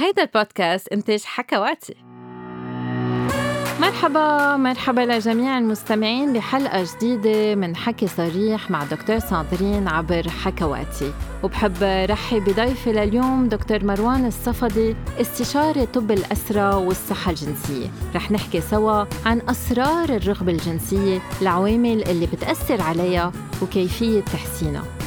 هيدا البودكاست إنتاج حكواتي مرحبا مرحبا لجميع المستمعين بحلقة جديدة من حكي صريح مع دكتور ساندرين عبر حكواتي وبحب رحب بضيفي لليوم دكتور مروان الصفدي استشاري طب الأسرة والصحة الجنسية. رح نحكي سوا عن أسرار الرغبة الجنسية العوامل اللي بتأثر عليها وكيفية تحسينها.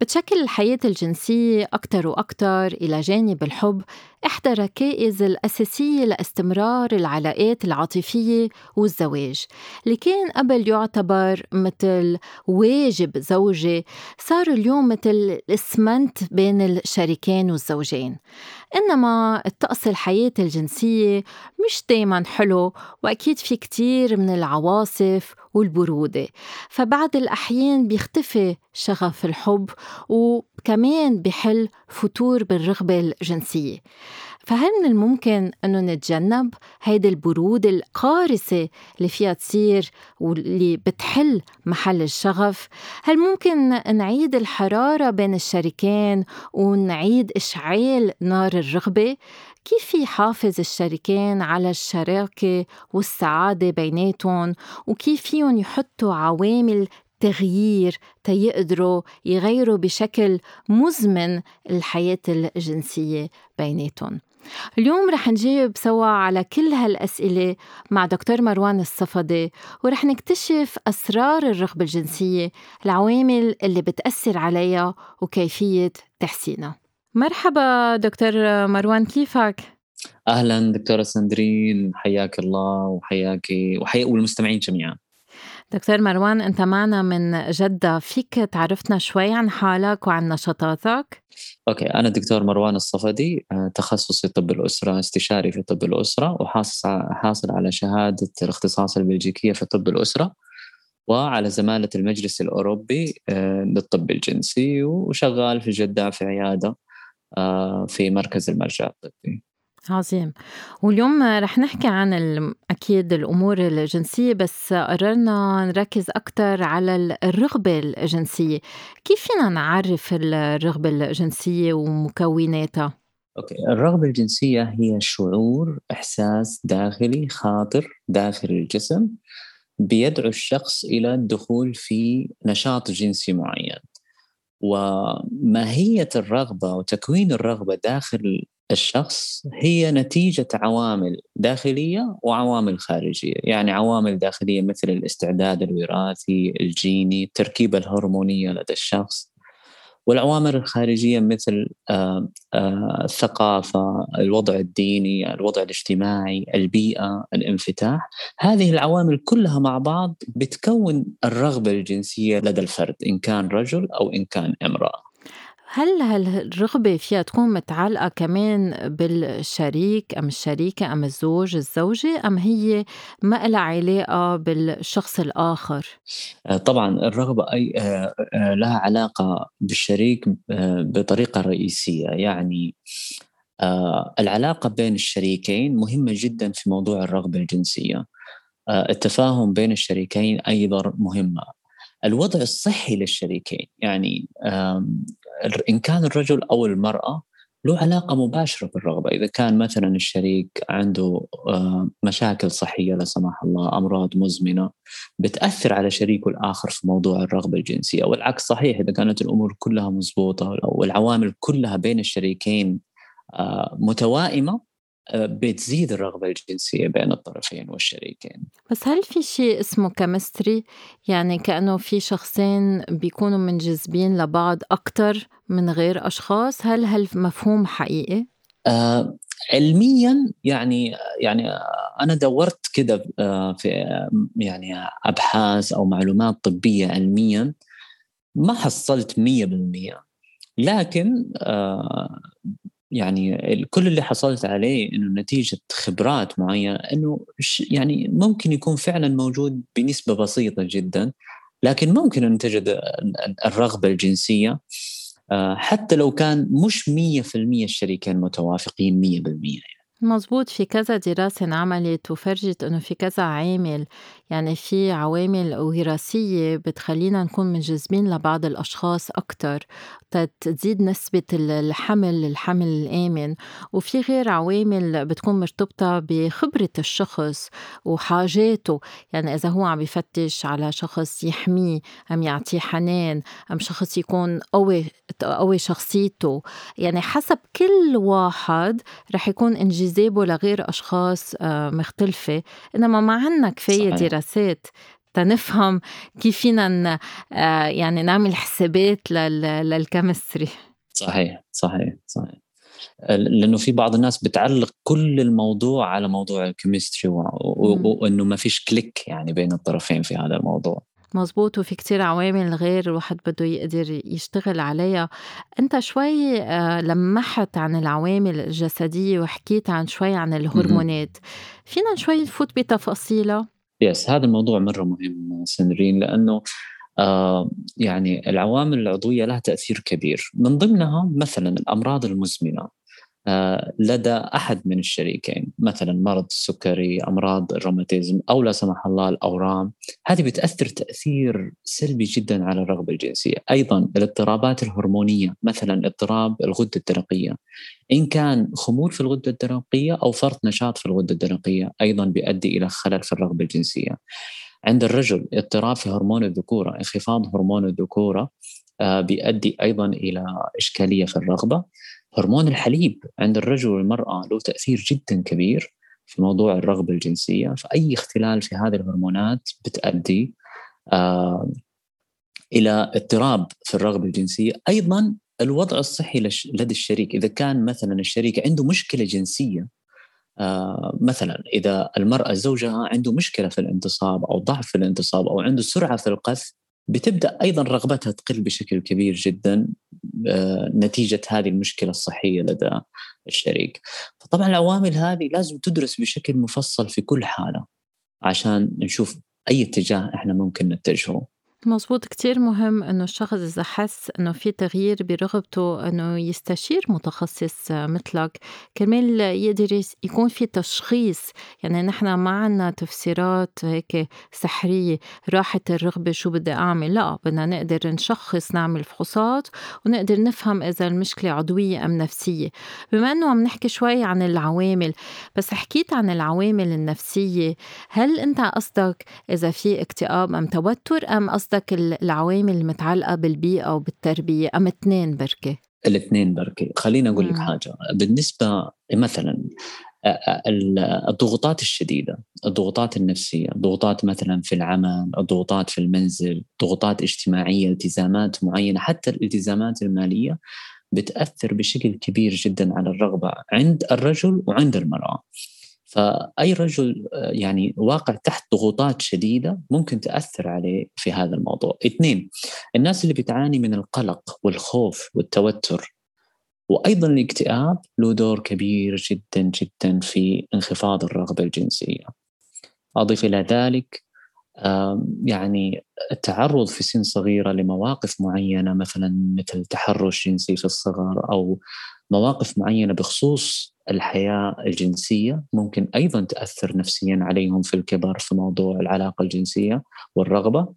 بتشكل الحياة الجنسية أكثر وأكثر إلى جانب الحب إحدى الركائز الأساسية لاستمرار العلاقات العاطفية والزواج. اللي كان قبل يعتبر مثل واجب زوجي صار اليوم مثل الإسمنت بين الشريكين والزوجين. إنما الطقس الحياة الجنسية مش دايما حلو وأكيد في كتير من العواصف والبرودة فبعد الأحيان بيختفي شغف الحب وكمان بحل فتور بالرغبة الجنسية فهل من الممكن أنه نتجنب هيدي البرودة القارسة اللي فيها تصير واللي بتحل محل الشغف؟ هل ممكن نعيد الحرارة بين الشريكين ونعيد إشعال نار الرغبة؟ كيف يحافظ الشريكين على الشراكة والسعادة بيناتهم؟ وكيف فيهم يحطوا عوامل تغيير تيقدروا يغيروا بشكل مزمن الحياة الجنسية بيناتهم؟ اليوم رح نجاوب سوا على كل هالأسئلة مع دكتور مروان الصفدي ورح نكتشف أسرار الرغبة الجنسية العوامل اللي بتأثر عليها وكيفية تحسينها. مرحبا دكتور مروان كيفك؟ أهلا دكتورة سندرين حياك الله وحياك وحيا والمستمعين جميعا. دكتور مروان أنت معنا من جدة. فيك تعرفنا شوي عن حالك وعن نشاطاتك؟ أوكي أنا دكتور مروان الصفدي آه، تخصصي طب الأسرة استشاري في طب الأسرة وحاصل حاصل على شهادة الاختصاص البلجيكية في طب الأسرة وعلى زمالة المجلس الأوروبي آه، للطب الجنسي وشغال في جدة في عيادة. في مركز المرجع الطبي. عظيم. واليوم رح نحكي عن أكيد الأمور الجنسية بس قررنا نركز أكثر على الرغبة الجنسية. كيف فينا نعرف الرغبة الجنسية ومكوناتها؟ أوكي. الرغبة الجنسية هي شعور إحساس داخلي خاطر داخل الجسم بيدعو الشخص إلى الدخول في نشاط جنسي معين. وماهية الرغبة وتكوين الرغبة داخل الشخص هي نتيجة عوامل داخلية وعوامل خارجية. يعني عوامل داخلية مثل الاستعداد الوراثي الجيني التركيبة الهرمونية لدى الشخص والعوامل الخارجية مثل آه، آه، الثقافة الوضع الديني الوضع الاجتماعي البيئة الانفتاح هذه العوامل كلها مع بعض بتكون الرغبة الجنسية لدى الفرد إن كان رجل أو إن كان امرأة. هل هالرغبة فيها تكون متعلقة كمان بالشريك أم الشريكة أم الزوج الزوجة أم هي ما لها علاقة بالشخص الآخر؟ آه، طبعا الرغبة أي آه، آه، لها علاقة بالشريك بطريقة رئيسية. يعني العلاقة بين الشريكين مهمة جدا في موضوع الرغبة الجنسية. التفاهم بين الشريكين أيضا مهمة. الوضع الصحي للشريكين يعني إن كان الرجل أو المرأة له علاقة مباشرة بالرغبة. إذا كان مثلا الشريك عنده مشاكل صحية لا سمح الله أمراض مزمنة بتأثر على شريكه الآخر في موضوع الرغبة الجنسية. والعكس صحيح إذا كانت الأمور كلها مضبوطة والعوامل كلها بين الشريكين متوائمة بتزيد الرغبة الجنسية بين الطرفين والشريكين. بس هل في شيء اسمه كيمستري يعني كأنه في شخصين بيكونوا منجذبين لبعض أكثر من غير أشخاص هل هالمفهوم حقيقي؟ آه علميا يعني يعني أنا دورت كده آه في يعني أبحاث أو معلومات طبية علميا ما حصلت 100% لكن آه يعني كل اللي حصلت عليه إنه نتيجة خبرات معينة إنه يعني ممكن يكون فعلا موجود بنسبة بسيطة جدا لكن ممكن أن تجد الرغبة الجنسية آه، حتى لو كان مش 100% الشريكين متوافقين 100% يعني. مزبوط في كذا دراسة انعملت وفرجت إنه في كذا عامل يعني في عوامل وراثية بتخلّينا نكون منجذبين لبعض الأشخاص أكتر تزيد نسبة الحمل الحمل الآمن، وفي غير عوامل بتكون مرتبطة بخبرة الشخص وحاجاته، يعني إذا هو عم بفتش على شخص يحميه أم يعطيه حنان أم شخص يكون قوي قوي شخصيته، يعني حسب كل واحد رح يكون انجذابه لغير أشخاص آه، مختلفة، إنما ما عنا كفاية صحيح. دراسات تنفهم كيف فينا آه، يعني نعمل حسابات للكيمستري. صحيح صحيح صحيح. لأنه في بعض الناس بتعلق كل الموضوع على موضوع ال chemistry وإنه ما فيش click يعني بين الطرفين في هذا الموضوع. مزبوط وفي كتير عوامل غير الواحد بده يقدر يشتغل عليها. أنت شوي آه، لمحت عن العوامل الجسدية وحكيت عن شوي عن الهرمونات. فينا شوي نفوت بتفاصيلها؟ yes هذا الموضوع مرة مهم سندرين لأنه آه يعني العوامل العضوية لها تأثير كبير. من ضمنها مثلا الأمراض المزمنة. لدى أحد من الشريكين مثلا مرض السكري أمراض الروماتيزم أو لا سمح الله الأورام. هذه بتأثر تأثير سلبي جدا على الرغبة الجنسية. أيضا الاضطرابات الهرمونية مثلا اضطراب الغدة الدرقية. إن كان خمول في الغدة الدرقية أو فرط نشاط في الغدة الدرقية أيضا بيؤدي إلى خلل في الرغبة الجنسية. عند الرجل اضطراب في هرمون الذكورة انخفاض هرمون الذكورة آه، بيؤدي أيضا إلى إشكالية في الرغبة. هرمون الحليب عند الرجل والمرأة له تأثير جدا كبير في موضوع الرغبة الجنسية فأي اختلال في هذه الهرمونات بتؤدي آه إلى اضطراب في الرغبة الجنسية. أيضا الوضع الصحي لدى الشريك إذا كان مثلا الشريك عنده مشكلة جنسية آه مثلا إذا المرأة زوجها عنده مشكلة في الانتصاب أو ضعف في الانتصاب أو عنده سرعة في القذف بتبدأ أيضا رغبتها تقل بشكل كبير جدا آه، نتيجة هذه المشكلة الصحية لدى الشريك. فطبعا العوامل هذه لازم تدرس بشكل مفصل في كل حالة عشان نشوف أي اتجاه إحنا ممكن نتجهه. مزبوط كتير مهم إنه الشخص إذا حس إنه في تغيير برغبته إنه يستشير متخصص مثلك. كرمال يقدر يكون في تشخيص يعني نحن ما عنا تفسيرات هيك سحرية راحت الرغبة شو بدي أعمل؟ لا بدنا نقدر نشخص نعمل فحوصات ونقدر نفهم إذا المشكلة عضوية أم نفسية. بما إنه عم نحكي شوي عن العوامل بس حكيت عن العوامل النفسية هل أنت قصدك إذا في اكتئاب أم توتر أم قصدك قصدك العوامل المتعلقة بالبيئة وبالتربية أم اثنين بركة؟ الاثنين بركة. خليني أقول لك حاجة. بالنسبة مثلا الضغوطات الشديدة الضغوطات النفسية الضغوطات مثلا في العمل الضغوطات في المنزل ضغوطات اجتماعية التزامات معينة حتى الالتزامات المالية بتأثر بشكل كبير جدا على الرغبة عند الرجل وعند المرأة. فأي رجل آه، يعني واقع تحت ضغوطات شديدة ممكن تأثر عليه في هذا الموضوع. اثنين الناس اللي بتعاني من القلق والخوف والتوتر وأيضا الاكتئاب له دور كبير جدا جدا في انخفاض الرغبة الجنسية. أضيف إلى ذلك يعني التعرض في سن صغيرة لمواقف معينة مثلا مثل تحرش جنسي في الصغر أو مواقف معينة بخصوص الحياة الجنسية ممكن أيضا تأثر نفسيا عليهم في الكبر في موضوع العلاقة الجنسية والرغبة.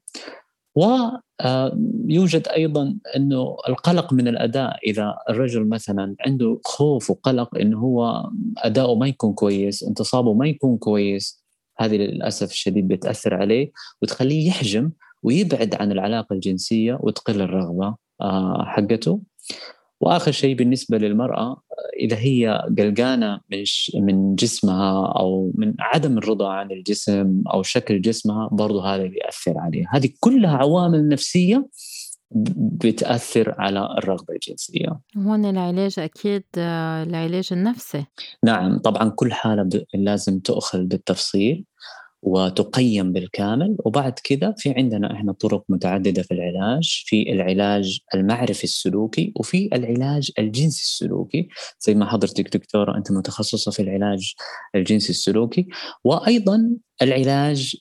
ويوجد آه، أيضا إنه القلق من الأداء. إذا الرجل مثلا عنده خوف وقلق إنه هو أداؤه ما يكون كويس انتصابه ما يكون كويس هذه للأسف الشديد بتأثر عليه وتخليه يحجم ويبعد عن العلاقة الجنسية وتقل الرغبة آه، حقته. وآخر شيء بالنسبة للمرأة إذا هي قلقانة من من جسمها أو من عدم الرضا عن الجسم أو شكل جسمها برضو هذا بيأثر عليها. هذه كلها عوامل نفسية بتأثر على الرغبة الجنسية. هون العلاج أكيد العلاج النفسي. نعم طبعا كل حالة لازم تؤخذ بالتفصيل. وتقيم بالكامل. وبعد كذا في عندنا إحنا طرق متعددة في العلاج. في العلاج المعرفي السلوكي وفي العلاج الجنسي السلوكي. زي ما حضرتك دكتورة أنت متخصصة في العلاج الجنسي السلوكي. وأيضا العلاج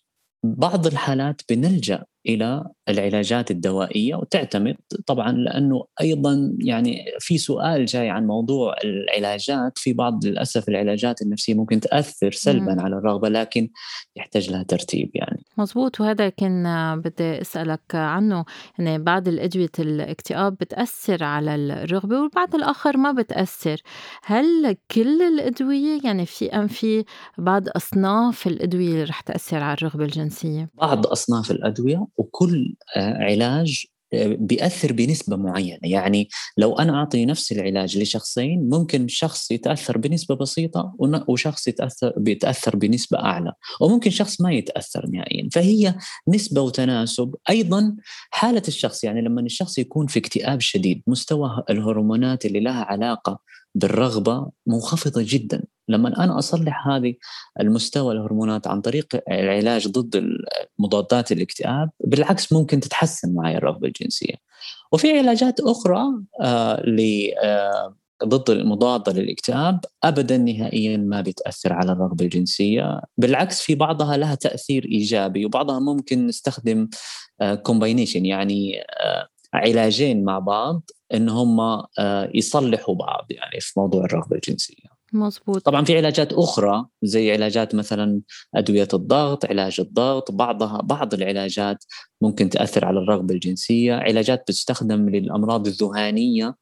بعض الحالات بنلجأ إلى العلاجات الدوائية وتعتمد طبعا لأنه أيضا يعني في سؤال جاي عن موضوع العلاجات. في بعض للأسف العلاجات النفسية ممكن تأثر سلبا مم. على الرغبة لكن يحتاج لها ترتيب يعني. مزبوط وهذا كان بدي أسألك عنه. يعني بعض الأدوية الاكتئاب بتأثر على الرغبة والبعض الآخر ما بتأثر. هل كل الأدوية يعني في أم في بعض أصناف الأدوية اللي رح تأثر على الرغبة الجنسية؟ بعض أصناف الأدوية وكل آه، علاج آه، بيأثر بنسبة معينة. يعني لو أنا أعطي نفس العلاج لشخصين ممكن شخص يتأثر بنسبة بسيطة وشخص يتأثر بيتأثر بنسبة أعلى وممكن شخص ما يتأثر نهائيا. فهي نسبة وتناسب. أيضا حالة الشخص يعني لما الشخص يكون في اكتئاب شديد مستوى الهرمونات اللي لها علاقة بالرغبة منخفضة جدا. لما أنا أصلح هذه المستوى الهرمونات عن طريق العلاج ضد مضادات الاكتئاب بالعكس ممكن تتحسن معي الرغبة الجنسية. وفي علاجات أخرى آه آه ضد المضادة للاكتئاب أبدا نهائيا ما بتأثر على الرغبة الجنسية. بالعكس في بعضها لها تأثير إيجابي وبعضها ممكن نستخدم كومباينيشن آه يعني علاجين مع بعض إن هم آه يصلحوا بعض يعني في موضوع الرغبة الجنسية. مظبوط. طبعا في علاجات أخرى زي علاجات مثلا أدوية الضغط علاج الضغط بعضها بعض العلاجات ممكن تأثر على الرغبة الجنسية علاجات بتستخدم للأمراض الذهانية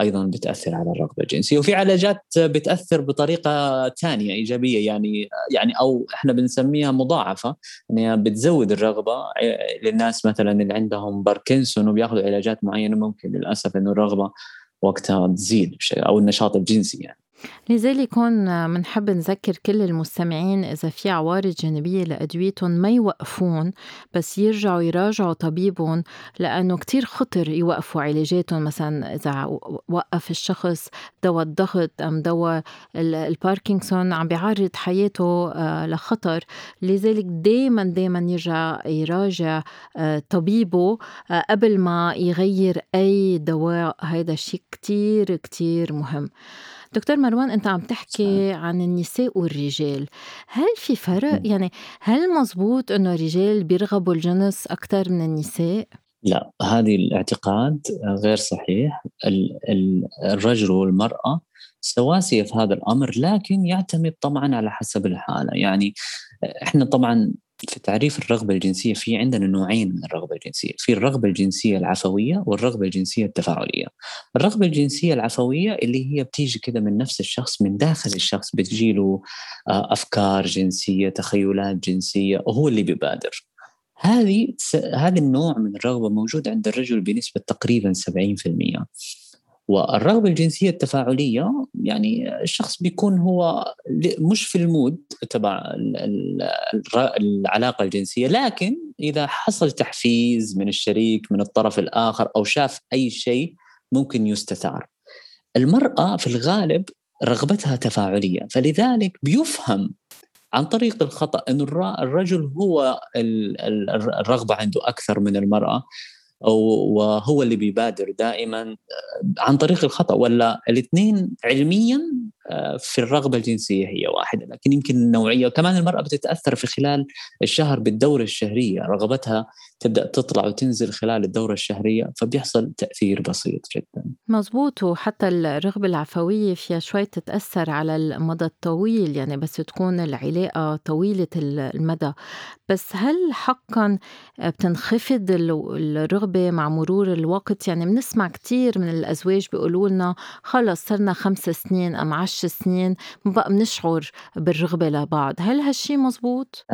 أيضا بتأثر على الرغبة الجنسية. وفي علاجات بتأثر بطريقة ثانية إيجابية يعني يعني أو إحنا بنسميها مضاعفة يعني بتزود الرغبة للناس مثلا اللي عندهم باركنسون وبياخذوا علاجات معينة ممكن للأسف إنه الرغبة وقتها تزيد أو النشاط الجنسي يعني. لذلك هون منحب نذكر كل المستمعين إذا في عوارض جانبية لأدويتهم ما يوقفون بس يرجعوا يراجعوا طبيبهم لأنه كتير خطر يوقفوا علاجاتهم. مثلا إذا وقف الشخص دواء الضغط أم دواء الباركنسون عم بيعرض حياته آه، لخطر. لذلك دايما دايما يرجع يراجع آه، طبيبه آه، قبل ما يغير أي دواء. هذا الشيء كتير كتير مهم. دكتور مروان أنت عم تحكي عن النساء والرجال. هل في فرق؟ يعني هل مزبوط إنه الرجال بيرغبوا الجنس أكثر من النساء؟ لا هذه الاعتقاد غير صحيح. الرجل والمرأة سواسية في هذا الأمر لكن يعتمد طبعا على حسب الحالة. يعني إحنا طبعا في تعريف الرغبة الجنسية في عندنا نوعين من الرغبة الجنسية في الرغبة الجنسية العفوية والرغبة الجنسية التفاعلية الرغبة الجنسية العفوية اللي هي بتيجي كده من نفس الشخص من داخل الشخص بتجي له آه، أفكار جنسية تخيلات جنسية وهو اللي بيبادر. هذه هذا النوع من الرغبة موجود عند الرجل بنسبة تقريبا 70% والرغبة الجنسية التفاعلية يعني الشخص بيكون هو مش في المود تبع العلاقة الجنسية لكن إذا حصل تحفيز من الشريك من الطرف الآخر أو شاف أي شيء ممكن يستثار. المرأة في الغالب رغبتها تفاعلية فلذلك بيفهم عن طريق الخطأ انه الرجل هو الرغبة عنده أكثر من المرأة وهو اللي بيبادر دائما آه، عن طريق الخطأ. ولا الاثنين علميا في الرغبة الجنسية هي واحدة لكن يمكن النوعية وكمان المرأة بتتأثر في خلال الشهر بالدورة الشهرية رغبتها تبدأ تطلع وتنزل خلال الدورة الشهرية فبيحصل تأثير بسيط جدا. مزبوط وحتى الرغبة العفوية فيها شوي تتأثر على المدى الطويل يعني بس تكون العلاقة طويلة المدى. بس هل حقا بتنخفض الرغبة مع مرور الوقت؟ يعني بنسمع كثير من الأزواج بيقولوا لنا خلص صرنا خمس سنين أم عشر سنين بقى بنشعر بالرغبة لبعض هل هالشي مزبوط؟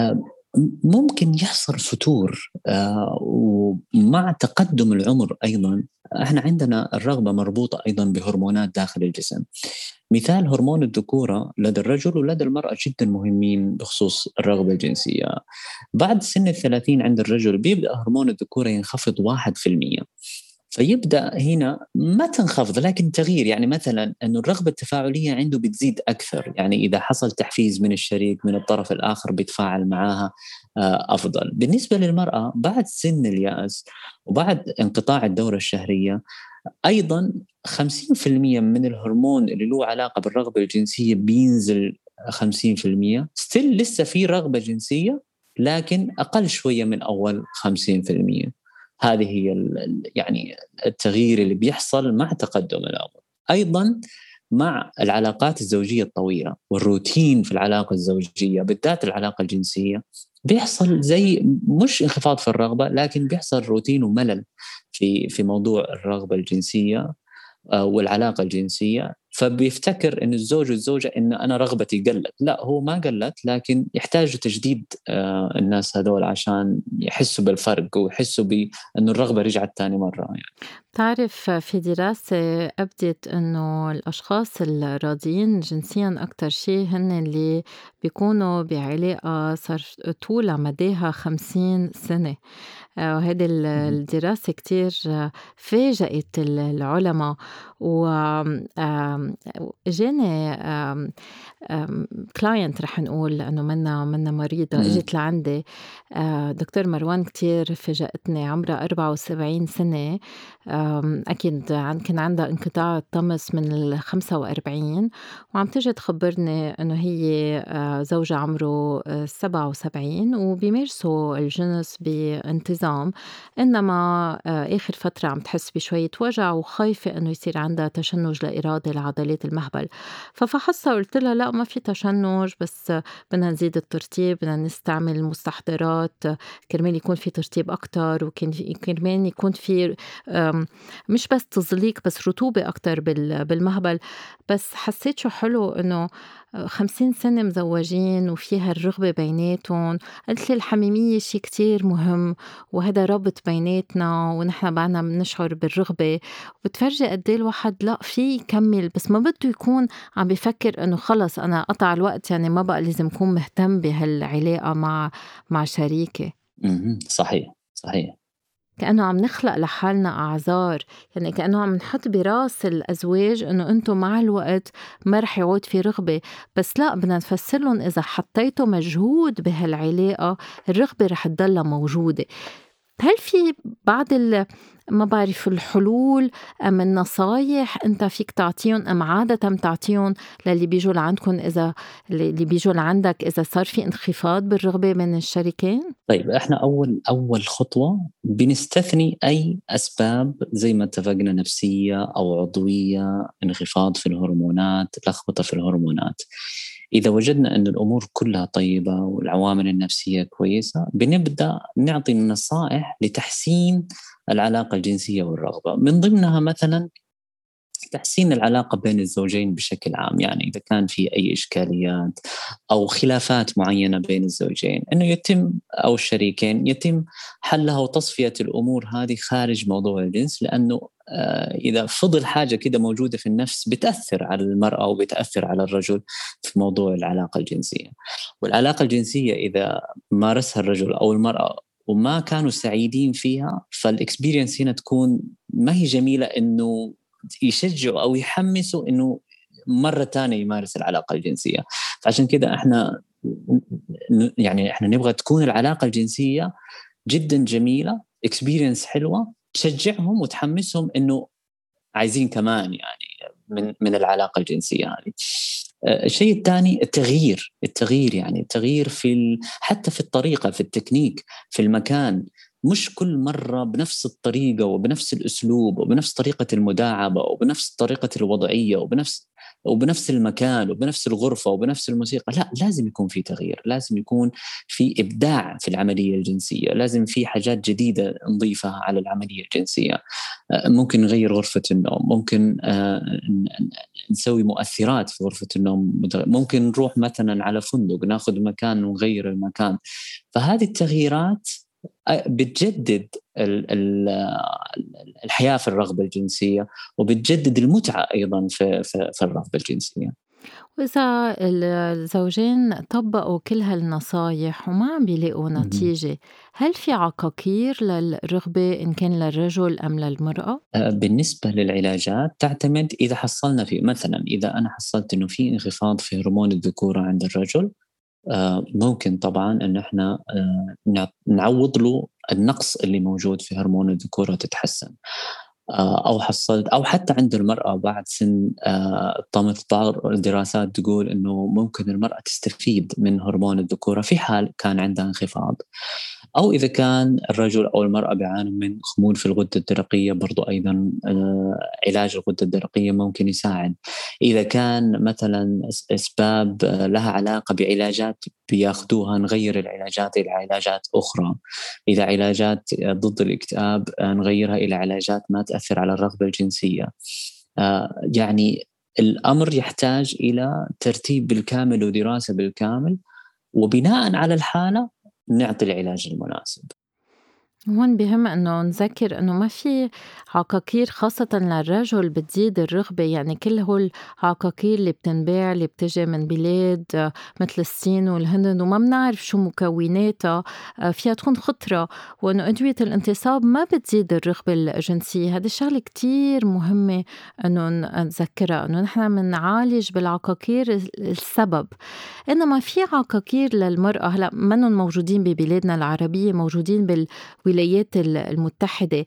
ممكن يحصل فتور آه، ومع تقدم العمر أيضا إحنا عندنا الرغبة مربوطة أيضا بهرمونات داخل الجسم. مثال هرمون الذكورة لدى الرجل ولدى المرأة جدا مهمين بخصوص الرغبة الجنسية. بعد سن الثلاثين عند الرجل بيبدأ هرمون الذكورة ينخفض 1%. فيبدأ هنا ما تنخفض لكن تغيير. يعني مثلا أنه الرغبة التفاعلية عنده بتزيد أكثر. يعني إذا حصل تحفيز من الشريك من الطرف الآخر بيتفاعل معها آه، أفضل. بالنسبة للمرأة بعد سن اليأس وبعد انقطاع الدورة الشهرية أيضا 50% من الهرمون اللي له علاقة بالرغبة الجنسية بينزل 50% ستيل لسه في رغبة جنسية لكن أقل شوية من أول 50% هذه هي يعني التغيير اللي بيحصل مع تقدم العمر أيضا مع العلاقات الزوجية الطويلة والروتين في العلاقة الزوجية بالذات العلاقة الجنسية بيحصل زي مش انخفاض في الرغبة لكن بيحصل روتين وملل في في موضوع الرغبة الجنسية آه، والعلاقة الجنسية. فبيفتكر إن الزوج والزوجة إن أنا رغبتي قلت لا هو ما قلت لكن يحتاجوا تجديد آه، الناس هذول عشان يحسوا بالفرق ويحسوا بانه الرغبة رجعت ثاني مرة يعني. تعرف في دراسة أبدت إنه الأشخاص الراضيين جنسيا أكتر شيء هن اللي بيكونوا بعلاقة صار طولها مداها خمسين سنة وهيدي الدراسة كتير فاجأت العلماء وإجاني كلاينت رح نقول لأنه منا منا مريضة إجت لعندي. دكتور مروان كتير فاجأتني عمرها 74 سنة. أكيد كان عندها انقطاع الطمس من ال 45 وعم تجي تخبرني إنه هي زوجها عمره 77 وبيمارسوا الجنس بانتظام. إنما آخر فترة عم تحس بشوية وجع وخايفة إنه يصير عندها تشنج لاإرادي لعضلات المهبل. ففحصها وقلت لها لا ما في تشنج بس بدنا نزيد الترطيب بدنا نستعمل المستحضرات كرمال يكون في ترطيب أكتر وكرمال يكون في مش بس تزليق بس رطوبة أكتر بالمهبل. بس حسيت شو حلو إنه خمسين سنة مزوجين وفيها الرغبة بيناتهم. قلت لي الحميمية شي كتير مهم وهذا رابط بيناتنا ونحن بعدنا بنشعر بالرغبة. وبتفرجي قد إيه الواحد لا في يكمل بس ما بده يكون عم بفكر إنه خلص أنا قطع الوقت يعني ما بقى لازم أكون مهتم بهالعلاقة مع مع شريكي. صحيح صحيح. كأنه عم نخلق لحالنا أعذار. يعني كأنه عم نحط براس الأزواج إنه أنتم مع الوقت ما رح يعود في رغبة. بس لا بدنا نفسر لهم إذا حطيتوا مجهود بهالعلاقة الرغبة رح تضلها موجودة. هل في بعض ما بعرف الحلول أم النصايح أنت فيك تعطيهم أم عادة تعطيهم للي بيجوا لعندكم إذا اللي بيجوا لعندك إذا صار في انخفاض بالرغبة بين الشريكين؟ طيب إحنا أول أول خطوة بنستثني أي أسباب زي ما اتفقنا نفسية أو عضوية انخفاض في الهرمونات لخبطة في الهرمونات إذا وجدنا أن الأمور كلها طيبة والعوامل النفسية كويسة بنبدأ نعطي نصائح لتحسين العلاقة الجنسية والرغبة. من ضمنها مثلا تحسين العلاقة بين الزوجين بشكل عام. يعني إذا كان في أي إشكاليات أو خلافات معينة بين الزوجين أنه يتم أو الشريكين يتم حلها وتصفية الأمور هذه خارج موضوع الجنس لأنه آه، إذا فضل حاجة كده موجودة في النفس بتأثر على المرأة وبتأثر على الرجل في موضوع العلاقة الجنسية. والعلاقة الجنسية إذا مارسها الرجل أو المرأة وما كانوا سعيدين فيها فالاكسبيرينس هنا تكون ما هي جميلة إنه يشجعوا أو يحمسوا إنه مرة ثانية يمارس العلاقة الجنسية. فعشان كذا إحنا يعني إحنا نبغى تكون العلاقة الجنسية جدا جميلة experience حلوة تشجعهم وتحمسهم إنه عايزين كمان يعني من من العلاقة الجنسية هذه. آه، الشيء الثاني التغيير التغيير يعني التغيير في حتى في الطريقة في التكنيك في المكان. مش كل مرة بنفس الطريقة وبنفس الأسلوب وبنفس طريقة المداعبة وبنفس طريقة الوضعية وبنفس وبنفس المكان وبنفس الغرفة وبنفس الموسيقى. لا لازم يكون في تغيير لازم يكون في إبداع في العملية الجنسية لازم في حاجات جديدة نضيفها على العملية الجنسية. آه، ممكن نغير غرفة النوم ممكن آه، نسوي مؤثرات في غرفة النوم ممكن نروح مثلا على فندق ناخذ مكان ونغير المكان. فهذه التغييرات بتجدد الحياة في الرغبة الجنسية وبتجدد المتعة أيضا في في الرغبة الجنسية. وإذا الزوجين طبقوا كل هالنصايح وما عم بيلاقوا نتيجة هل في عقاقير للرغبة إن كان للرجل أم للمرأة؟ آه، بالنسبة للعلاجات تعتمد إذا حصلنا في مثلا إذا أنا حصلت إنه في انخفاض في هرمون الذكورة عند الرجل آه، ممكن طبعا إن إحنا آه، نعوض له النقص اللي موجود في هرمون الذكورة تتحسن. آه، أو حصلت أو حتى عند المرأة بعد سن طمث بعض الدراسات تقول إنه ممكن المرأة تستفيد من هرمون الذكورة في حال كان عندها انخفاض. أو إذا كان الرجل أو المرأة بيعانوا من خمول في الغدة الدرقية برضو أيضا آه، علاج الغدة الدرقية ممكن يساعد. إذا كان مثلا أسباب آه، لها علاقة بعلاجات بياخذوها نغير العلاجات إلى علاجات أخرى. إذا علاجات ضد الاكتئاب آه، نغيرها إلى علاجات ما تأثر على الرغبة الجنسية. يعني الأمر يحتاج إلى ترتيب بالكامل ودراسة بالكامل. وبناء على الحالة نعطي العلاج المناسب. هون بهم إنه نذكر إنه ما في عقاقير خاصة للرجل بتزيد الرغبة. يعني كل هول العقاقير اللي بتنباع اللي بتجي من بلاد مثل الصين والهند وما بنعرف شو مكوناتها فيها تكون خطرة. وإنه أدوية الانتصاب ما بتزيد الرغبة الجنسية. هذه الشغلة كتير مهمة إنه نذكرها إنه نحن بنعالج بالعقاقير السبب. انما في عقاقير للمرأة. هلا منهم موجودين ببلادنا العربية موجودين بال الولايات المتحدة.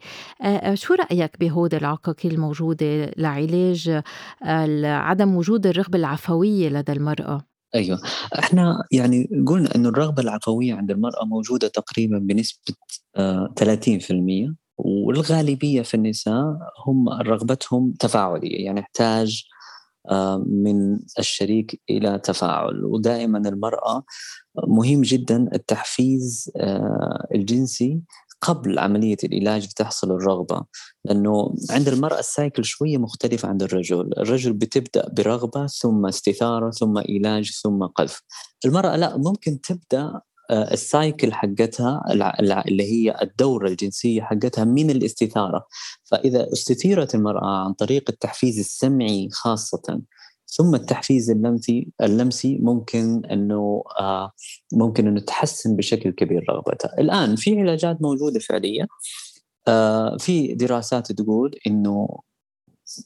شو رأيك بهود العقاقير الموجودة لعلاج عدم وجود الرغبة العفوية لدى المرأة؟ أيوه. إحنا يعني قلنا إنه الرغبة العفوية عند المرأة موجودة تقريبا بنسبة 30% والغالبية في النساء هم رغبتهم تفاعلية يعني يحتاج من الشريك إلى تفاعل. ودائما المرأة مهم جدا التحفيز الجنسي قبل عملية الإيلاج بتحصل الرغبة لأنه عند المرأة ال cycle شوية مختلف عند الرجل. الرجل بتبدأ برغبة ثم استثارة ثم إيلاج ثم قذف. المرأة لا ممكن تبدأ آه، ال cycle حقتها اللي هي الدورة الجنسية حقتها من الاستثارة. فإذا استثيرت المرأة عن طريق التحفيز السمعي خاصة ثم التحفيز اللمسي اللمسي ممكن إنه آه ممكن إنه تحسن بشكل كبير رغبتها. الآن في علاجات موجودة فعليا. آه في دراسات تقول إنه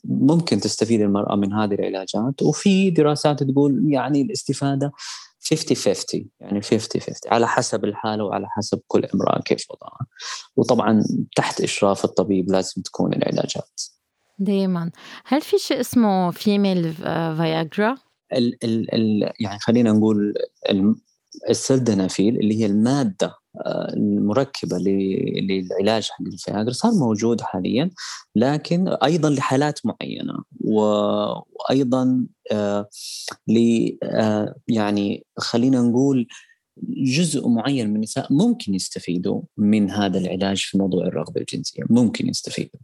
ممكن تستفيد المرأة من هذه العلاجات وفي دراسات تقول يعني الاستفادة 50 50 يعني 50 50 على حسب الحالة وعلى حسب كل امرأة كيف وضعها. وطبعا تحت إشراف الطبيب لازم تكون العلاجات. دايما هل في شيء اسمه فيميل فياجرا؟ ال ال ال يعني خلينا نقول السلدنافيل اللي هي المادة آه، المركبة للعلاج حق الفياجرا صار موجود حاليا لكن أيضا لحالات معينة وأيضا آه، ل آه، يعني خلينا نقول جزء معين من النساء ممكن يستفيدوا من هذا العلاج في موضوع الرغبة الجنسية ممكن يستفيدوا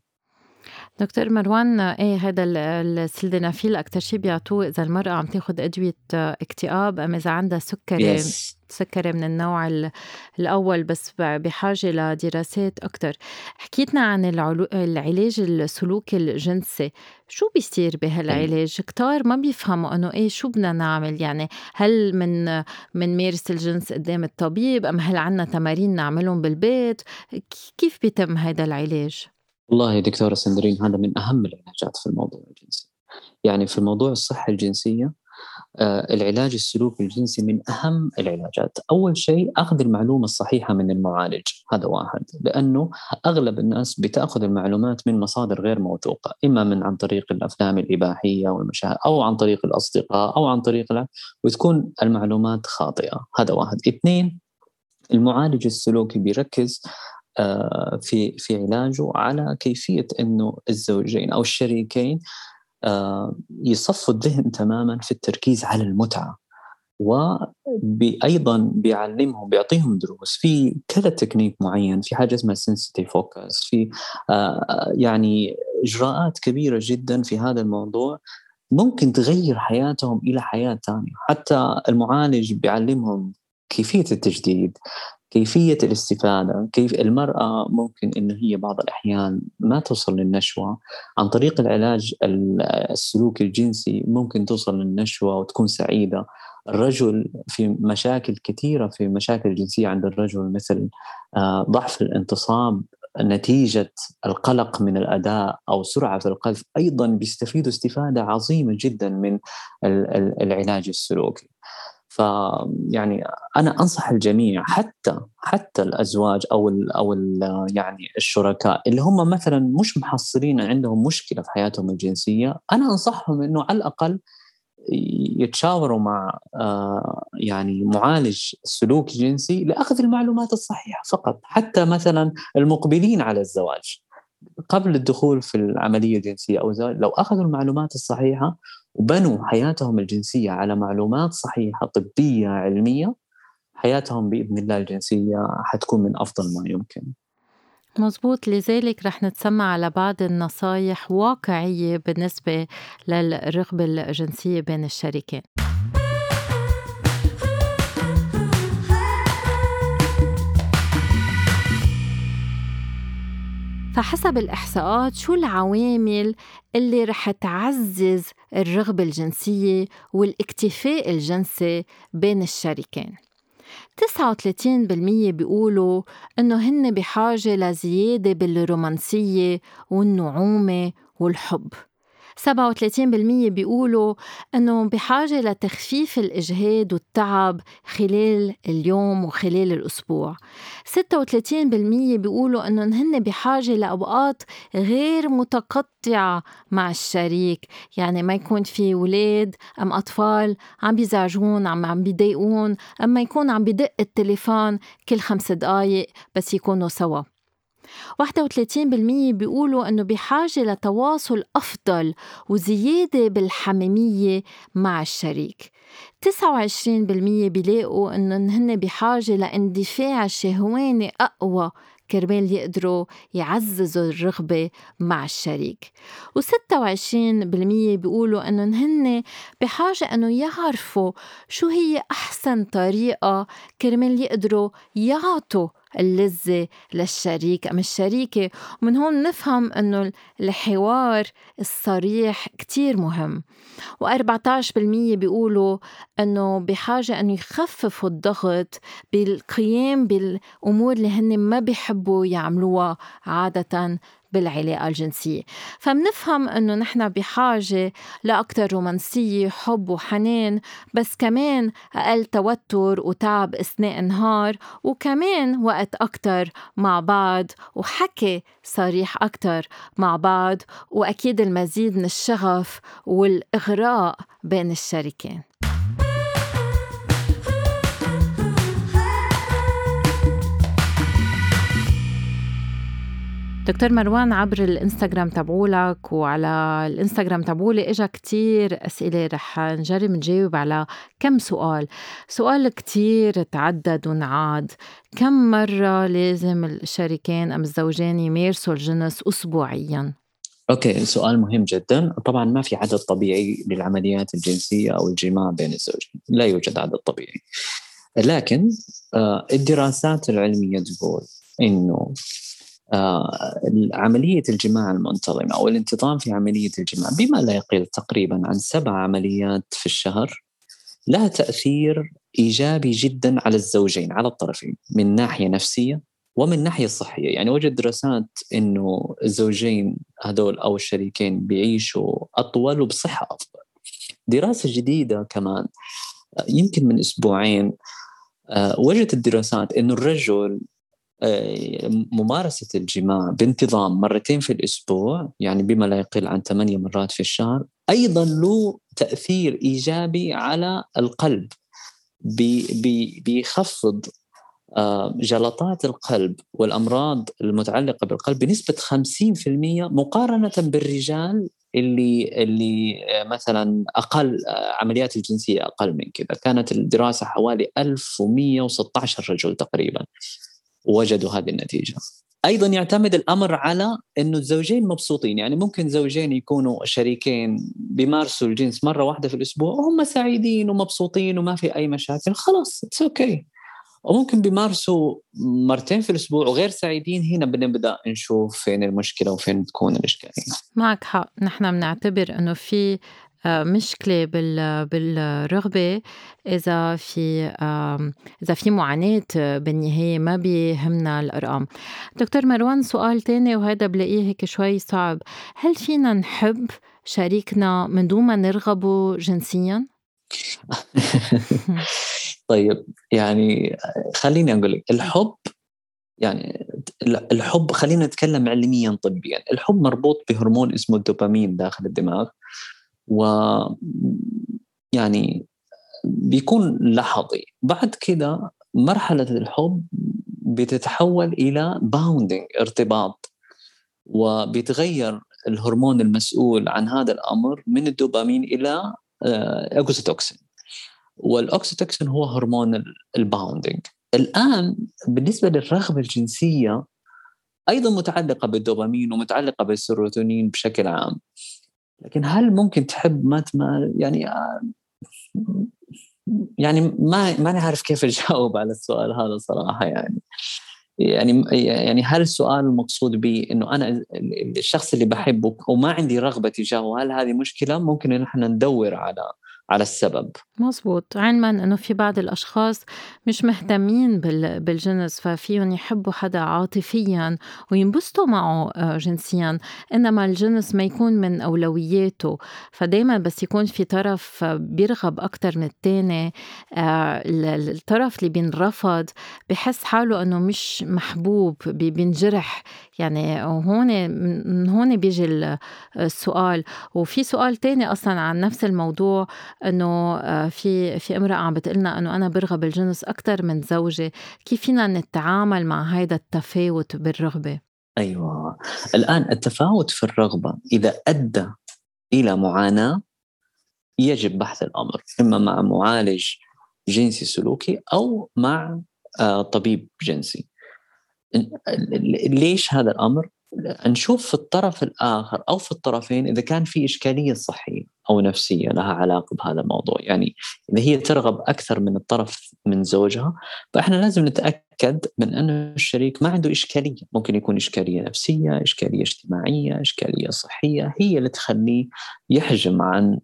دكتور مروان إيه هذا السيلدينافيل أكثر شيء بيعطوه إذا المرأة عم تاخذ أدوية اكتئاب ام إذا عندها سكري yes. سكري من النوع الأول بس بحاجة لدراسات أكثر حكيتلنا عن العلاج السلوكي الجنسي. شو بيصير بهالعلاج؟ كتار ما بيفهموا إنه إيه شو بدنا نعمل؟ يعني هل منمارس الجنس قدام الطبيب؟ أم هل عنا تمارين نعملهم بالبيت؟ كيف بيتم هذا العلاج؟ والله دكتورة سندرين هذا من أهم العلاجات في الموضوع الجنسي. يعني في موضوع الصحة الجنسية آه العلاج السلوكي الجنسي من أهم العلاجات. أول شيء أخذ المعلومة الصحيحة من المعالج هذا واحد. لأنه أغلب الناس بتأخذ المعلومات من مصادر غير موثوقة إما من عن طريق الأفلام الإباحية والمشاهد أو عن طريق الأصدقاء أو عن طريق وتكون المعلومات خاطئة. هذا واحد. اثنين المعالج السلوكي بيركز في في علاجه على كيفية إنه الزوجين أو الشريكين آه، يصفوا الذهن تماما في التركيز على المتعة. وأيضا بيعلمهم بيعطيهم دروس. في كذا تكنيك معين في حاجة اسمها sensate focus في آه، يعني إجراءات كبيرة جدا في هذا الموضوع ممكن تغير حياتهم إلى حياة ثانية حتى المعالج بيعلمهم كيفية التجديد كيفية الاستفادة كيف المرأة ممكن أنه هي بعض الأحيان ما توصل للنشوة عن طريق العلاج السلوكي الجنسي ممكن توصل للنشوة وتكون سعيدة. الرجل في مشاكل كثيرة في مشاكل جنسية عند الرجل مثل آه، ضعف الانتصاب نتيجة القلق من الأداء أو سرعة القذف أيضا بيستفيدوا استفادة عظيمة جدا من العلاج السلوكي. فيعني أنا أنصح الجميع حتى حتى الأزواج أو ال أو ال يعني الشركاء اللي هم مثلا مش محصلين عندهم مشكلة في حياتهم الجنسية أنا أنصحهم إنه على الأقل يتشاوروا مع آه، يعني معالج سلوك جنسي لأخذ المعلومات الصحيحة فقط حتى مثلا المقبلين على الزواج. قبل الدخول في العملية الجنسية أو الزواج لو أخذوا المعلومات الصحيحة وبنوا حياتهم الجنسية على معلومات صحيحة طبية علمية حياتهم بإذن الله الجنسية حتكون من أفضل ما يمكن. مزبوط لذلك رح نتسمع على بعض النصايح واقعية بالنسبة للرغبة الجنسية بين الشريكين فحسب الإحصاءات شو العوامل اللي رح تعزز الرغبة الجنسية والاكتفاء الجنسي بين الشريكين. 39% بيقولوا إنه هن بحاجة لزيادة بالرومانسية والنعومة والحب. 37% بيقولوا إنه بحاجة لتخفيف الإجهاد والتعب خلال اليوم وخلال الأسبوع. 36% بيقولوا إنه هن بحاجة لأوقات غير متقطعة مع الشريك. يعني ما يكون في ولاد أم أطفال عم بيزعجون عم عم بيضايقون أما يكون عم بدق التليفون كل خمس دقائق بس يكونوا سوا. 31% بيقولوا إنه بحاجة لتواصل أفضل وزيادة بالحميمية مع الشريك. 29% بيلاقوا إنه هن بحاجة لاندفاع شهواني أقوى كرمال يقدروا يعززوا الرغبة مع الشريك. و26% بيقولوا أنه هن بحاجة أنه يعرفوا شو هي أحسن طريقة كرمال يقدروا يعطوا اللذة للشريك. أم الشريكة ومن هون نفهم أنه الحوار الصريح كتير مهم. و14% بيقولوا أنه بحاجة أنه يخففوا الضغط بالقيام بالأمور اللي هن ما بيحبوا يعملوها عادة بالعلاقة الجنسية. فمنفهم أنه نحن بحاجة لأكثر رومانسية حب وحنان بس كمان أقل توتر وتعب أثناء النهار وكمان وقت أكثر مع بعض وحكي صريح أكثر مع بعض وأكيد المزيد من الشغف والإغراء بين الشريكين. دكتور مروان عبر الإنستغرام تبعولك وعلى الإنستغرام تبعولي إجا كتير أسئلة رح نجرب نجاوب على كم سؤال. سؤال كتير تعدد ونعاد. كم مرة لازم الشريكين أم الزوجين يمارسوا الجنس اسبوعيا؟ أوكي سؤال مهم جدا. طبعا ما في عدد طبيعي للعمليات الجنسية أو الجماع بين الزوجين. لا يوجد عدد طبيعي. لكن آه، الدراسات العلمية تقول إنه عملية الجماع المنتظمة أو الانتظام في عملية الجماع بما لا يقل تقريبا عن سبع عمليات في الشهر لها تأثير إيجابي جدا على الزوجين على الطرفين من ناحية نفسية ومن ناحية صحية. يعني وجد دراسات أنه الزوجين هذول أو الشريكين بيعيشوا أطول وبصحة أفضل. دراسة جديدة كمان آه، يمكن من أسبوعين آه، وجدت الدراسات أنه الرجل آه، ممارسة الجماع بانتظام مرتين في الأسبوع يعني بما لا يقل عن ثمانية مرات في الشهر أيضا له تأثير إيجابي على القلب بي بيخفض آه، جلطات القلب والأمراض المتعلقة بالقلب بنسبة 50% مقارنة بالرجال اللي اللي آه، مثلا أقل عمليات الجنسية أقل من كذا. كانت الدراسة حوالي 1116 رجل تقريبا. وجدوا هذه النتيجة. أيضا يعتمد الأمر على إنه الزوجين مبسوطين. يعني ممكن زوجين يكونوا شريكين بيمارسوا الجنس مرة واحدة في الأسبوع وهم سعيدين ومبسوطين وما في أي مشاكل خلاص it's okay okay. وممكن بيمارسوا مرتين في الأسبوع وغير سعيدين. هنا بنبدأ نشوف فين المشكلة وفين تكون الإشكالية. معك حق. نحن بنعتبر إنه في آه، مشكلة بالرغبة إذا في إذا في معاناة بالنهاية ما بيهمنا الأرقام. دكتور مروان سؤال تاني وهذا بلاقيه هيك شوي صعب، هل فينا نحب شريكنا من دون ما نرغبه جنسيا؟ طيب يعني خليني أقول لك الحب يعني الحب خلينا نتكلم علميا طبيا الحب مربوط بهرمون اسمه الدوبامين داخل الدماغ و يعني بيكون لحظي. بعد كده مرحلة الحب بتتحول إلى باوندينج ارتباط وبيتغير الهرمون المسؤول عن هذا الأمر من الدوبامين إلى أوكسيتوكسين آه، والأوكسيتوكسين هو هرمون ال bonding الآن بالنسبة للرغبة الجنسية أيضا متعلقة بالدوبامين ومتعلقة بالسيروتونين بشكل عام. لكن هل ممكن تحب ما يعني آه، يعني ما ما عارف كيف أجاوب على السؤال هذا صراحة يعني يعني يعني هل السؤال المقصود به إنه أنا الشخص اللي بحبه وما عندي رغبة تجاهه هل هذه مشكلة؟ ممكن إن إحنا ندور على على السبب. مزبوط علما إنه في بعض الأشخاص مش مهتمين بالجنس ففيهم يحبوا حدا عاطفيا وينبسطوا معه آه، جنسيا إنما الجنس ما يكون من أولوياته. فدايما بس يكون في طرف بيرغب أكثر من الثاني آه، الطرف اللي بينرفض بحس حاله إنه مش محبوب بينجرح يعني وهون من هون بيجي السؤال. وفي سؤال تاني أصلا عن نفس الموضوع إنه آه، في في امرأة عم بتقلنا إنه أنا برغب الجنس أكثر من زوجي. كيف فينا نتعامل مع هذا التفاوت بالرغبة؟ أيوه. الآن التفاوت في الرغبة إذا أدى إلى معاناة يجب بحث الأمر. إما مع معالج جنسي سلوكي أو مع آه، طبيب جنسي. ليش هذا الأمر؟ نشوف في الطرف الآخر أو في الطرفين إذا كان في إشكالية صحية أو نفسية لها علاقة بهذا الموضوع، يعني إذا هي ترغب أكثر من الطرف من زوجها فإحنا لازم نتأكد من أن الشريك ما عنده إشكالية، ممكن يكون إشكالية نفسية، إشكالية اجتماعية، إشكالية صحية هي اللي تخليه يحجم عن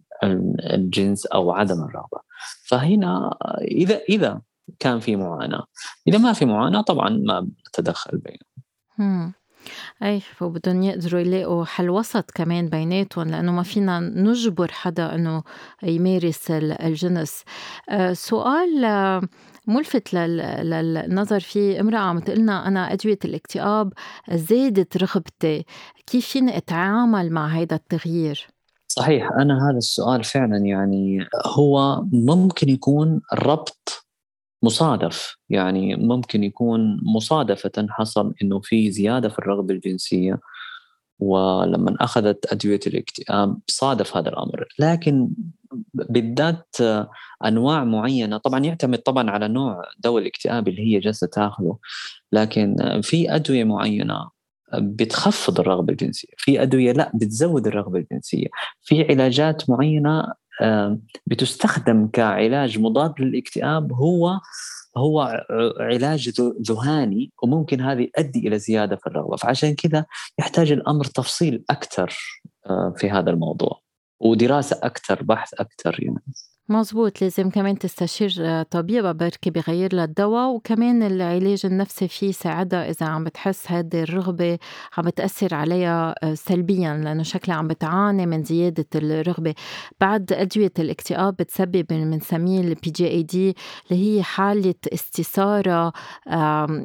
الجنس أو عدم الرغبة. فهنا إذا إذا كان في معاناة، إذا ما في معاناة طبعا ما نتدخل بينهم. أي وبدّن يقدروا يلاقوا حل وسط كمان بيناتهم لإنه ما فينا نجبر حدا إنه يمارس الجنس. آه، سؤال آه، مُلفت للنظر في امرأة عم تقلنا أنا أدوية الاكتئاب زادت رغبتي، كيف فيني أتعامل مع هيدا التغيير؟ صحيح، أنا هذا السؤال فعلًا يعني هو ممكن يكون ربط مصادف. يعني ممكن يكون مصادفة حصل إنه في زيادة في الرغبة الجنسية ولما أخذت أدوية الاكتئاب صادف هذا الأمر. لكن بالذات أنواع معينة طبعا يعتمد طبعا على نوع دواء الاكتئاب اللي هي جالسة تاخذه. لكن في أدوية معينة بتخفض الرغبة الجنسية، في أدوية لا بتزود الرغبة الجنسية، في علاجات معينة بتستخدم كعلاج مضاد للاكتئاب هو هو علاج ذهاني وممكن هذا يؤدي إلى زيادة في الرغبة. فعشان كذا يحتاج الأمر تفصيل أكثر آه، في هذا الموضوع ودراسة أكثر بحث أكثر يعني. مزبوط لازم كمان تستشير آه، طبيبة بركي بغير لها الدواء وكمان العلاج النفسي فيه يساعدها إذا عم بتحس هذه الرغبة عم بتأثر عليها آه، سلبيا لأنه شكلها عم بتعاني من زيادة الرغبة. بعد أدوية الاكتئاب بتسبب بنسميه ال PGAD اللي هي حالة استثارة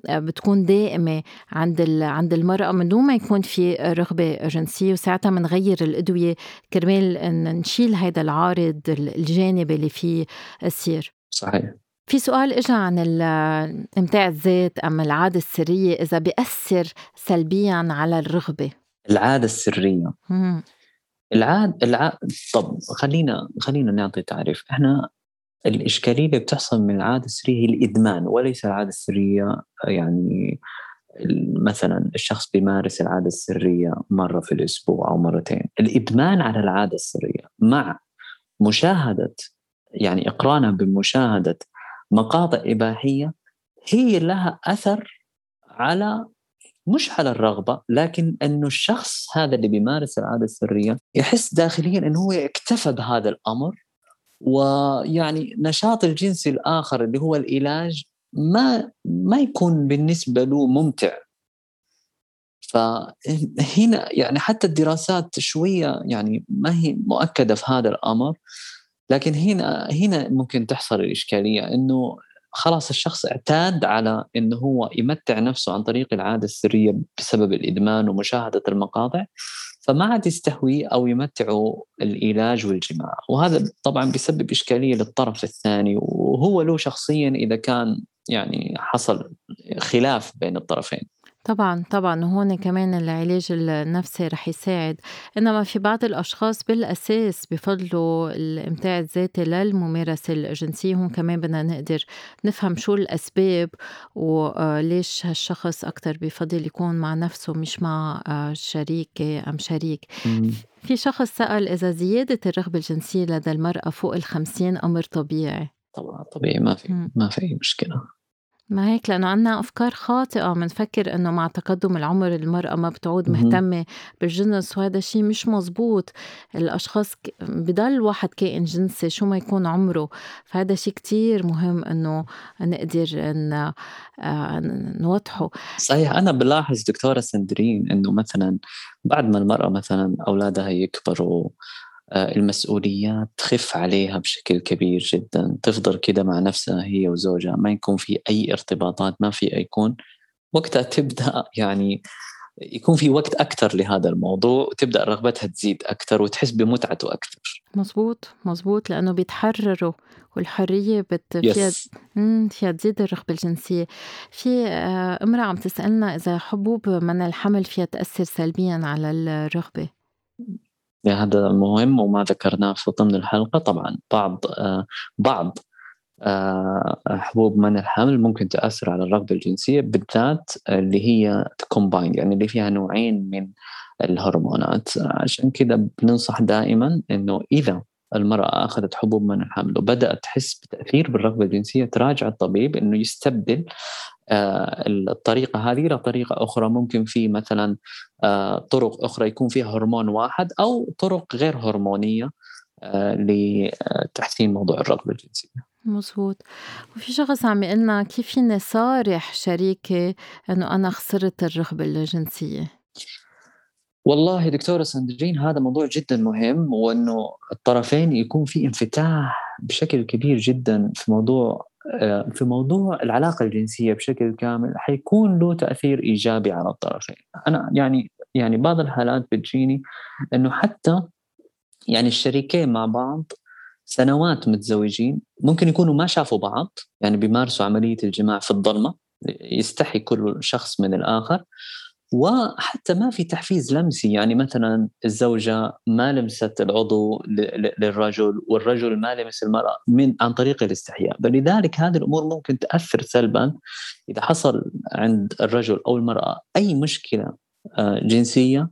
بتكون دائمة عند عند المرأة من دون ما يكون في رغبة جنسية وساعتها بنغير الأدوية كرمال نشيل هذا العارض الجانبي. اللي فيه السير. صحيح. في سؤال اجى عن إمتاع الذات أم العادة السرية إذا بيأثر سلبيا على الرغبة؟ العادة السرية. العاد العاد طب خلينا خلينا نعطي تعريف. إحنا الإشكالية اللي بتحصل من العادة السرية هي الإدمان وليس العادة السرية يعني مثلا الشخص بيمارس العادة السرية مرة في الأسبوع أو مرتين. الإدمان على العادة السرية مع مشاهدة يعني اقرانها بمشاهدة مقاطع إباحية هي لها أثر على مش على الرغبة لكن إنه الشخص هذا اللي بيمارس العادة السرية يحس داخليا إنه هو اكتفى بهذا الأمر ويعني نشاط الجنس الآخر اللي هو العلاج ما ما يكون بالنسبة له ممتع. فهنا يعني حتى الدراسات شوية يعني ما هي مؤكدة في هذا الأمر. لكن هنا هنا ممكن تحصل الإشكالية إنه خلاص الشخص اعتاد على انه هو يمتع نفسه عن طريق العادة السرية بسبب الإدمان ومشاهدة المقاطع فما عاد يستهوي أو يمتعه العلاج والجماع. وهذا طبعا بيسبب إشكالية للطرف الثاني وهو له شخصيا إذا كان يعني حصل خلاف بين الطرفين. طبعا طبعا هون كمان العلاج النفسي رح يساعد. إنما في بعض الأشخاص بالأساس بفضلوا الإمتاع الذاتي للممارسة الجنسيه هون كمان بدنا نقدر نفهم شو الأسباب وليش هالشخص أكثر بفضل يكون مع نفسه مش مع شريكه أم شريك. في شخص سأل إذا زيادة الرغبة الجنسية لدى المرأة فوق الخمسين أمر طبيعي. طبعا طبيعي ما في ما في أي مشكلة. ما هيك لأنه عنا أفكار خاطئة بنفكر إنه مع تقدم العمر المرأة ما بتعود مهتمة بالجنس وهذا الشيء مش مزبوط الأشخاص بضل واحد كائن جنسي شو ما يكون عمره. فهذا شيء كتير مهم إنه نقدر إن آه، نوضحه. صحيح أنا بلاحظ دكتورة سندرين إنه مثلا بعد ما المرأة مثلا أولادها يكبروا المسؤوليات تخف عليها بشكل كبير جدا. تفضل كده مع نفسها هي وزوجها. ما يكون في أي ارتباطات ما في يكون وقتها تبدأ يعني يكون في وقت أكثر لهذا الموضوع وتبدأ رغبتها تزيد أكثر وتحس بمتعته أكثر مزبوط مزبوط لأنه بيتحرروا والحرية بت فيها فيها تزيد الرغبة الجنسية. في آه، امرأة عم تسألنا إذا حبوب من الحمل فيها تأثر سلبيا على الرغبة؟ هذا مهم وما ذكرناه في ضمن الحلقة. طبعا بعض آه بعض آه حبوب منع الحمل ممكن تأثر على الرغبة الجنسية بالذات اللي هي كومباين يعني اللي فيها نوعين من الهرمونات. عشان كذا بننصح دائما إنه إذا المرأة أخذت حبوب منع الحمل وبدأت تحس بتأثير بالرغبة الجنسية تراجع الطبيب إنه يستبدل آه، الطريقة هذه إلى طريقة أخرى. ممكن في مثلا آه، طرق أخرى يكون فيها هرمون واحد أو طرق غير هرمونية آه، لتحسين موضوع الرغبة الجنسية. مزبوط وفي شخص عم يقلنا كيف فيني صارح شريكي إنه أنا خسرت الرغبة الجنسية؟ والله دكتورة ساندرين هذا موضوع جدا مهم وإنه الطرفين يكون في انفتاح بشكل كبير جدا في موضوع آه، في موضوع العلاقة الجنسية بشكل كامل حيكون له تأثير إيجابي على الطرفين. أنا يعني يعني بعض الحالات بتجيني أنه حتى يعني الشريكين مع بعض سنوات متزوجين ممكن يكونوا ما شافوا بعض يعني بيمارسوا عملية الجماع في الظلمة يستحي كل شخص من الآخر. وحتى ما في تحفيز لمسي. يعني مثلا الزوجة ما لمست العضو للرجل والرجل ما لمس المرأة من عن طريق الاستحياء. فلذلك هذه الأمور ممكن تأثر سلبا إذا حصل عند الرجل أو المرأة أي مشكلة آه، جنسية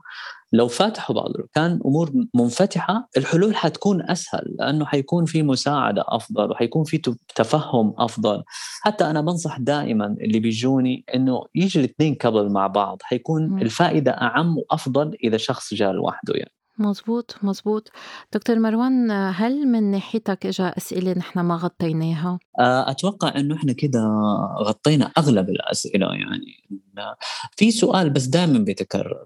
لو فاتحوا بعض كان أمور منفتحة الحلول حتكون أسهل لأنه حيكون في مساعدة أفضل وحيكون في تفهم أفضل. حتى أنا بنصح دائما اللي بيجوني إنه يجي الاثنين قبل مع بعض حيكون الفائدة أعم وأفضل إذا شخص جاء لوحده يعني. مزبوط مزبوط دكتور مروان هل من ناحيتك اجى أسئلة نحن ما غطيناها؟ آه، أتوقع إنه إحنا كده غطينا أغلب الأسئلة يعني. في سؤال بس دائما بيتكرر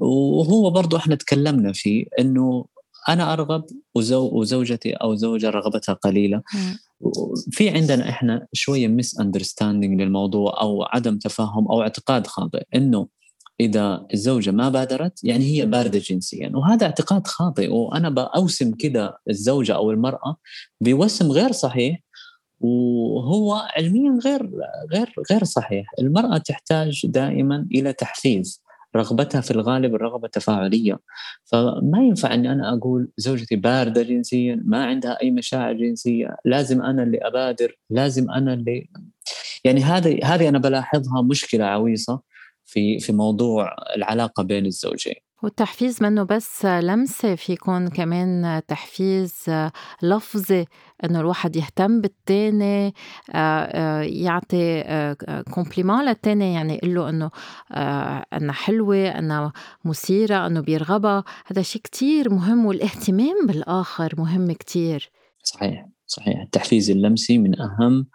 وهو برضو إحنا تكلمنا فيه إنه أنا أرغب وزو وزوجتي أو زوجة رغبتها قليلة. في عندنا إحنا شوية مس اندرستاندينج للموضوع أو عدم تفهم أو اعتقاد خاطئ إنه إذا الزوجة ما بادرت يعني هي باردة جنسيا. وهذا اعتقاد خاطئ. وأنا بأوسم كده الزوجة أو المرأة بوسم غير صحيح وهو علميا غير غير غير صحيح. المرأة تحتاج دائما إلى تحفيز رغبتها في الغالب الرغبة تفاعلية. فما ينفع أني أنا أقول زوجتي باردة جنسيا ما عندها أي مشاعر جنسية لازم أنا اللي أبادر لازم أنا اللي يعني هذه هذه أنا بلاحظها مشكلة عويصة. في في موضوع العلاقة بين الزوجين. والتحفيز منه بس لمسة في يكون كمان تحفيز لفظي إنه الواحد يهتم بالتاني آه، آه، يعطي كومبليمون آه، للتاني يعني يقول له إنه انها حلوة انها مثيرة إنه بيرغبها. هذا شيء كتير مهم والاهتمام بالآخر مهم كتير. صحيح صحيح. التحفيز اللمسي من أهم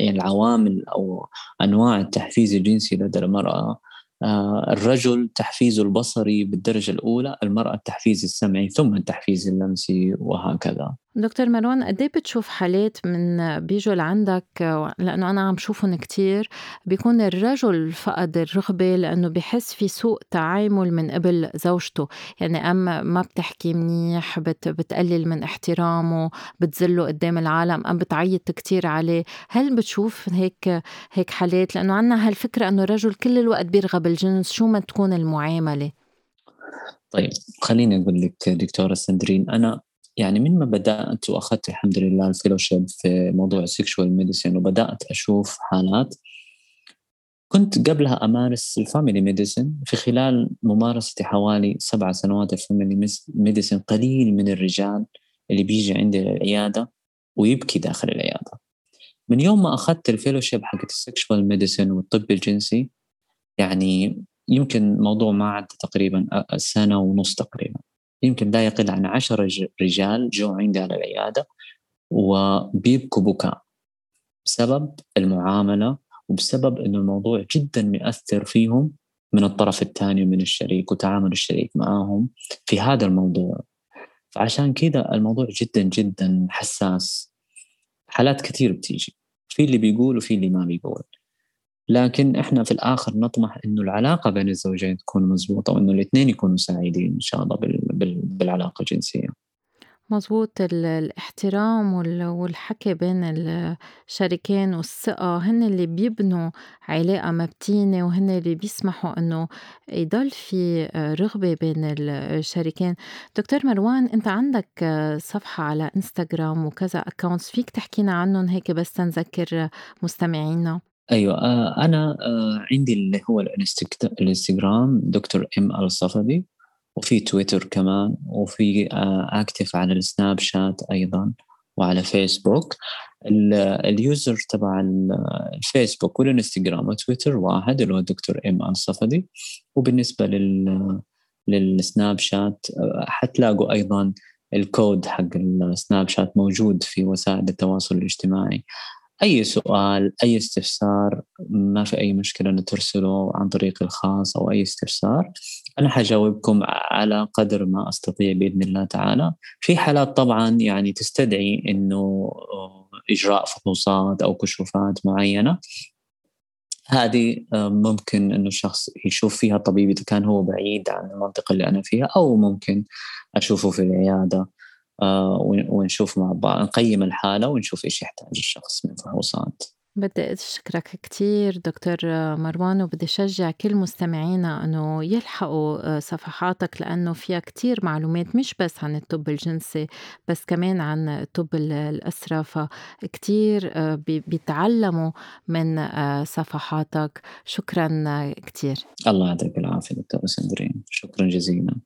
العوامل أو أنواع التحفيز الجنسي لدى المرأة. آه، الرجل تحفيزه البصري بالدرجة الأولى المرأة التحفيز السمعي ثم التحفيز اللمسي وهكذا. دكتور مروان قد إيه بتشوف حالات من بيجوا لعندك لأنه أنا عم شوفهم كتير بيكون الرجل فقد الرغبة لأنه بحس في سوء تعامل من قبل زوجته؟ يعني أم ما بتحكي منيح بت بتقلل من احترامه بتزله قدام العالم أم بتعيط كتير عليه؟ هل بتشوف هيك هيك حالات؟ لأنه عنا هالفكرة إنه الرجل كل الوقت بيرغب الجنس شو ما تكون المعاملة؟ طيب خليني أقول لك دكتورة سندرين أنا يعني من ما بدأت وأخذت الحمد لله ال fellowship في موضوع ال sexual medicine وبدأت أشوف حالات كنت قبلها أمارس ال family medicine في خلال ممارستي حوالي سبع سنوات ال family medicine قليل من الرجال اللي بيجي عندي العياده ويبكي داخل العيادة. من يوم ما أخذت ال fellowship حقت ال sexual medicine والطب الجنسي يعني يمكن موضوع ما عدى تقريبا سنة ونص تقريبا. يمكن لا يقل عن عشر رجال جو عندي على العيادة وبيبكوا بكاء بسبب المعاملة وبسبب أن الموضوع جدا مؤثر فيهم من الطرف الثاني من الشريك وتعامل الشريك معهم في هذا الموضوع. فعشان كذا الموضوع جدا جدا حساس. حالات كثير بتيجي. في اللي بيقول وفي اللي ما بيقول. لكن إحنا في الآخر نطمح إنه العلاقة بين الزوجين تكون مضبوطة وإنه الاثنين يكونوا سعيدين إن شاء الله بالعلاقة الجنسية. مظبوط الاحترام والحكي بين الشريكين والثقة هن اللي بيبنوا علاقة متينة وهن اللي بيسمحوا إنه يضل في رغبة بين الشريكين. دكتور مروان أنت عندك صفحة على إنستغرام وكذا accounts فيك تحكينا عنهم هيك بس تنذكر مستمعينا؟ أيوه آه، أنا آه، عندي اللي هو الإنستغرام دكتور إم الصفدي وفي تويتر كمان و في active على السناب شات أيضا وعلى فيسبوك ال user تبع الفيسبوك والإنستغرام وتويتر واحد اللي هو دكتور إم الصفدي. وبالنسبة لل للسناب شات آه، حتلاقوا أيضا الكود حق السناب شات موجود في وسائل التواصل الاجتماعي. أي سؤال أي استفسار ما في أي مشكلة إنه ترسله عن طريق الخاص أو أي استفسار. أنا حجاوبكم على قدر ما أستطيع بإذن الله تعالى. في حالات طبعا يعني تستدعي إنه إجراء فحوصات أو كشوفات معينة. هذه ممكن إنه الشخص يشوف فيها طبيب إذا كان هو بعيد عن المنطقة اللي أنا فيها أو ممكن أشوفه في العيادة. آه، ونشوف مع بعض نقيم الحالة ونشوف إيش يحتاج الشخص من فحوصات. بدي أشكرك كتير دكتور مروان وبدي أشجع كل مستمعينا أنه يلحقوا آه، صفحاتك لأنه فيها كتير معلومات مش بس عن الطب الجنسي بس كمان عن طب الأسرة. فكتير آه، بيتعلموا من آه، صفحاتك. شكرا كتير. الله يعطيك العافية دكتور سندرين. شكرا جزيلا.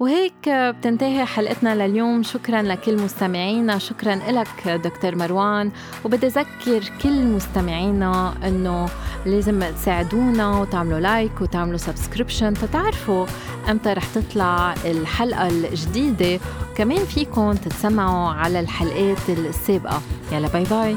وهيك بتنتهي حلقتنا لليوم. شكرا لكل مستمعينا. شكرا لك دكتور مروان. وبدي أذكر كل مستمعينا أنه لازم تساعدونا وتعملوا like وتعملوا subscription تتعرفوا إمتى رح تطلع الحلقة الجديدة. وكمان فيكم تتسمعوا على الحلقات السابقة. يلا باي باي.